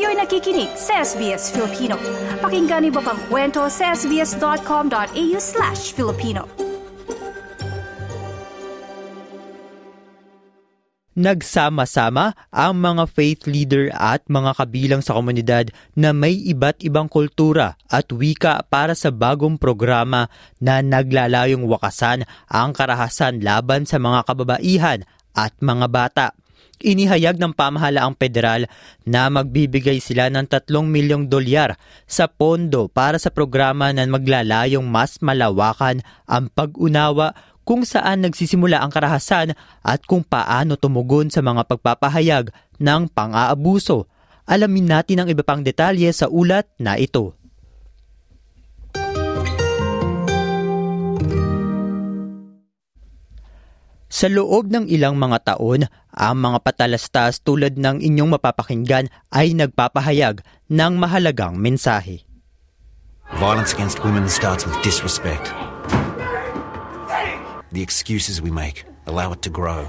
Kayo'y nakikinig sa SBS Filipino. Pakinggan niyo pa ang kwento sa sbs.com.au slash Filipino. Nagsama-sama ang mga faith leader at mga kabilang sa komunidad na may iba't ibang kultura at wika para sa bagong programa na naglalayong wakasan ang karahasan laban sa mga kababaihan at mga bata. Inihayag ng pamahalaang federal na magbibigay sila ng 3 milyong dolyar sa pondo para sa programa na maglalayong mas malawakan ang pag-unawa kung saan nagsisimula ang karahasan at kung paano tumugon sa mga pagpapahayag ng pang-aabuso. Alamin natin ang iba pang detalye sa ulat na ito. Sa loob ng ilang mga taon, ang mga patalastas tulad ng inyong mapapakinggan ay nagpapahayag ng mahalagang mensahe. Violence against women starts with disrespect. The excuses we make allow it to grow.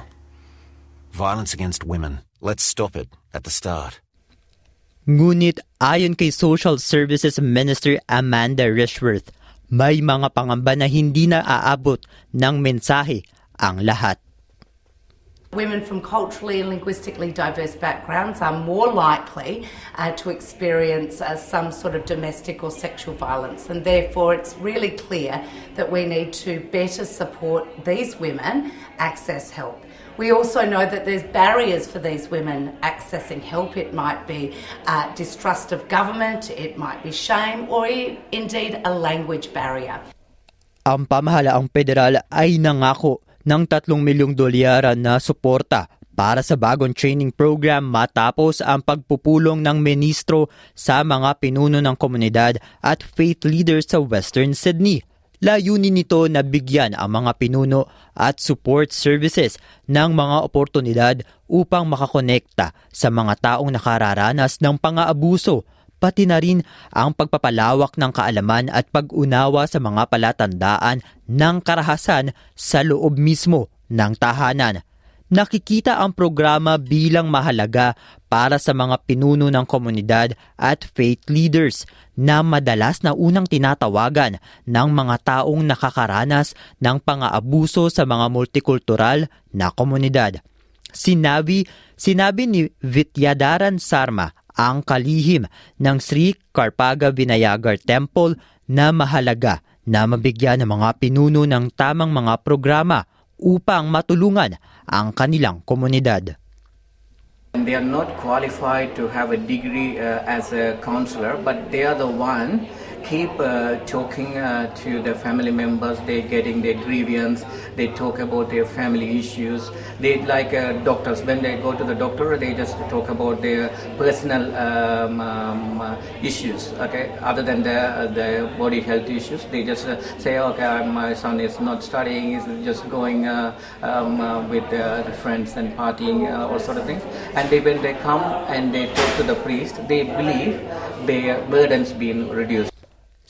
Violence against women, let's stop it at the start. Ngunit ayon kay Social Services Minister Amanda Rishworth, may mga pangamba na hindi na aabot ng mensahe ang lahat. Women from culturally and linguistically diverse backgrounds are more likely uh, to experience uh, some sort of domestic or sexual violence, and therefore it's really clear that we need to better support these women access help. We also know that there's barriers for these women accessing help. It might be uh, distrust of government, it might be shame, or indeed a language barrier. Ang pamahalaang federal ay nangako ng 3 milyong dolyara na suporta para sa bagong training program matapos ang pagpupulong ng ministro sa mga pinuno ng komunidad at faith leaders sa Western Sydney. Layunin nito na bigyan ang mga pinuno at support services ng mga oportunidad upang makakonekta sa mga taong nakararanas ng pang-aabuso pati na rin ang pagpapalawak ng kaalaman at pag-unawa sa mga palatandaan ng karahasan sa loob mismo ng tahanan. Nakikita ang programa bilang mahalaga para sa mga pinuno ng komunidad at faith leaders na madalas na unang tinatawagan ng mga taong nakakaranas ng pang-aabuso sa mga multikultural na komunidad. Sinabi, sinabi ni Vityadaran Sarma ang kalihim ng Sri Karpaga Vinayagar Temple na mahalaga na mabigyan ng mga pinuno ng tamang mga programa upang matulungan ang kanilang komunidad. They are not qualified to have a degree uh, as a counselor, but they are the one keep uh, talking uh, to the family members. They're getting their grievance. They talk about their family issues. They like uh, doctors when they go to the doctor. They just talk about their personal um, um, issues. Okay, other than the the body health issues, they just say, okay, my son is not studying. He's just going um, with the friends and partying, all sort of things. And they when they come and they talk to the priest, they believe their burdens being reduced.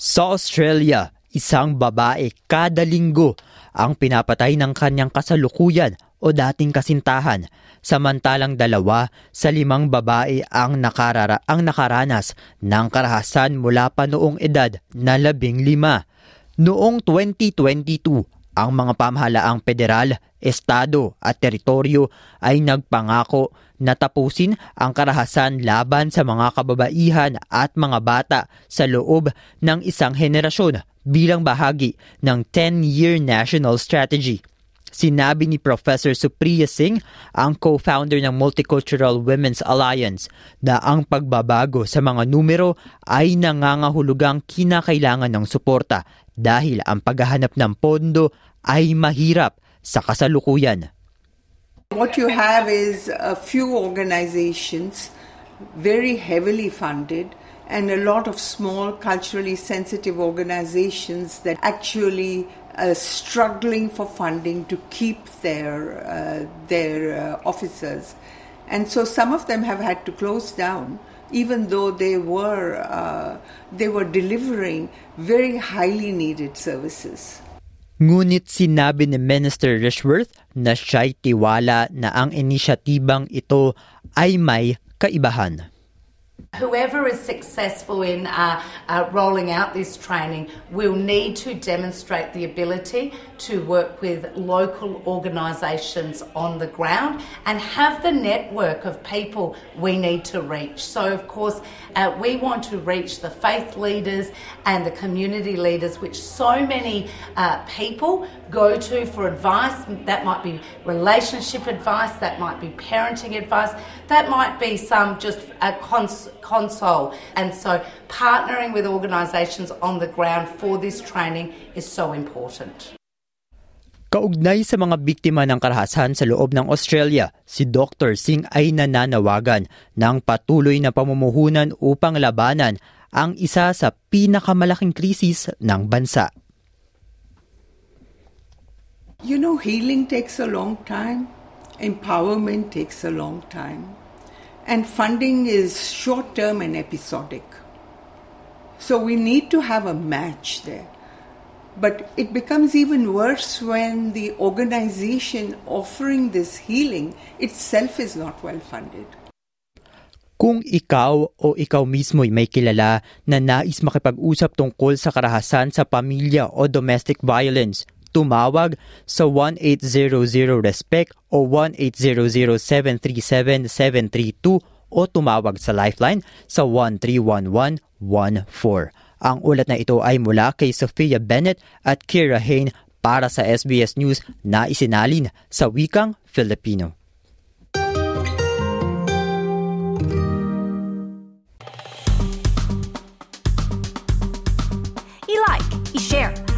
Sa Australia, isang babae kada linggo ang pinapatay ng kanyang kasalukuyan o dating kasintahan, samantalang dalawa sa limang babae ang, nakarara, ang nakaranas ng karahasan mula pa noong edad na labing lima. Noong 2022, ang mga pamahalaang federal, estado at teritoryo ay nagpangako na tapusin ang karahasan laban sa mga kababaihan at mga bata sa loob ng isang henerasyon bilang bahagi ng 10-year national strategy. Sinabi ni Professor Supriya Singh, ang co-founder ng Multicultural Women's Alliance, na ang pagbabago sa mga numero ay nangangahulugang kinakailangan ng suporta dahil ang paghahanap ng pondo ay mahirap sa kasalukuyan. What you have is a few organizations, very heavily funded, and a lot of small, culturally sensitive organizations that actually are struggling for funding to keep their uh, their uh, officers, and so some of them have had to close down, even though they were uh, they were delivering very highly needed services. Ngunit sinabi ni Minister Rishworth na siya'y tiwala na ang inisyatibang ito ay may kaibahan. Whoever is successful in uh, uh, rolling out this training will need to demonstrate the ability to work with local organisations on the ground and have the network of people we need to reach. So, of course, uh, we want to reach the faith leaders and the community leaders, which so many uh, people go to for advice. That might be relationship advice, that might be parenting advice, that might be some just a cons- console. And so, partnering with organisations on the ground for this training is so important. Kaugnay sa mga biktima ng karahasan sa loob ng Australia, si Dr. Singh ay nananawagan ng patuloy na pamumuhunan upang labanan ang isa sa pinakamalaking krisis ng bansa. You know, healing takes a long time, empowerment takes a long time, and funding is short term and episodic. So we need to have a match there. But it becomes even worse when the organization offering this healing itself is not well funded. Kung ikaw o ikaw mismo may kilala na nais makipag-usap tungkol sa karahasan sa pamilya o domestic violence, tumawag sa 1-800-RESPECT o 1-800-737-732 o tumawag sa Lifeline sa 131114. Ang ulat na ito ay mula kay Sophia Bennett at Kira Hain para sa SBS News na isinalin sa wikang Filipino.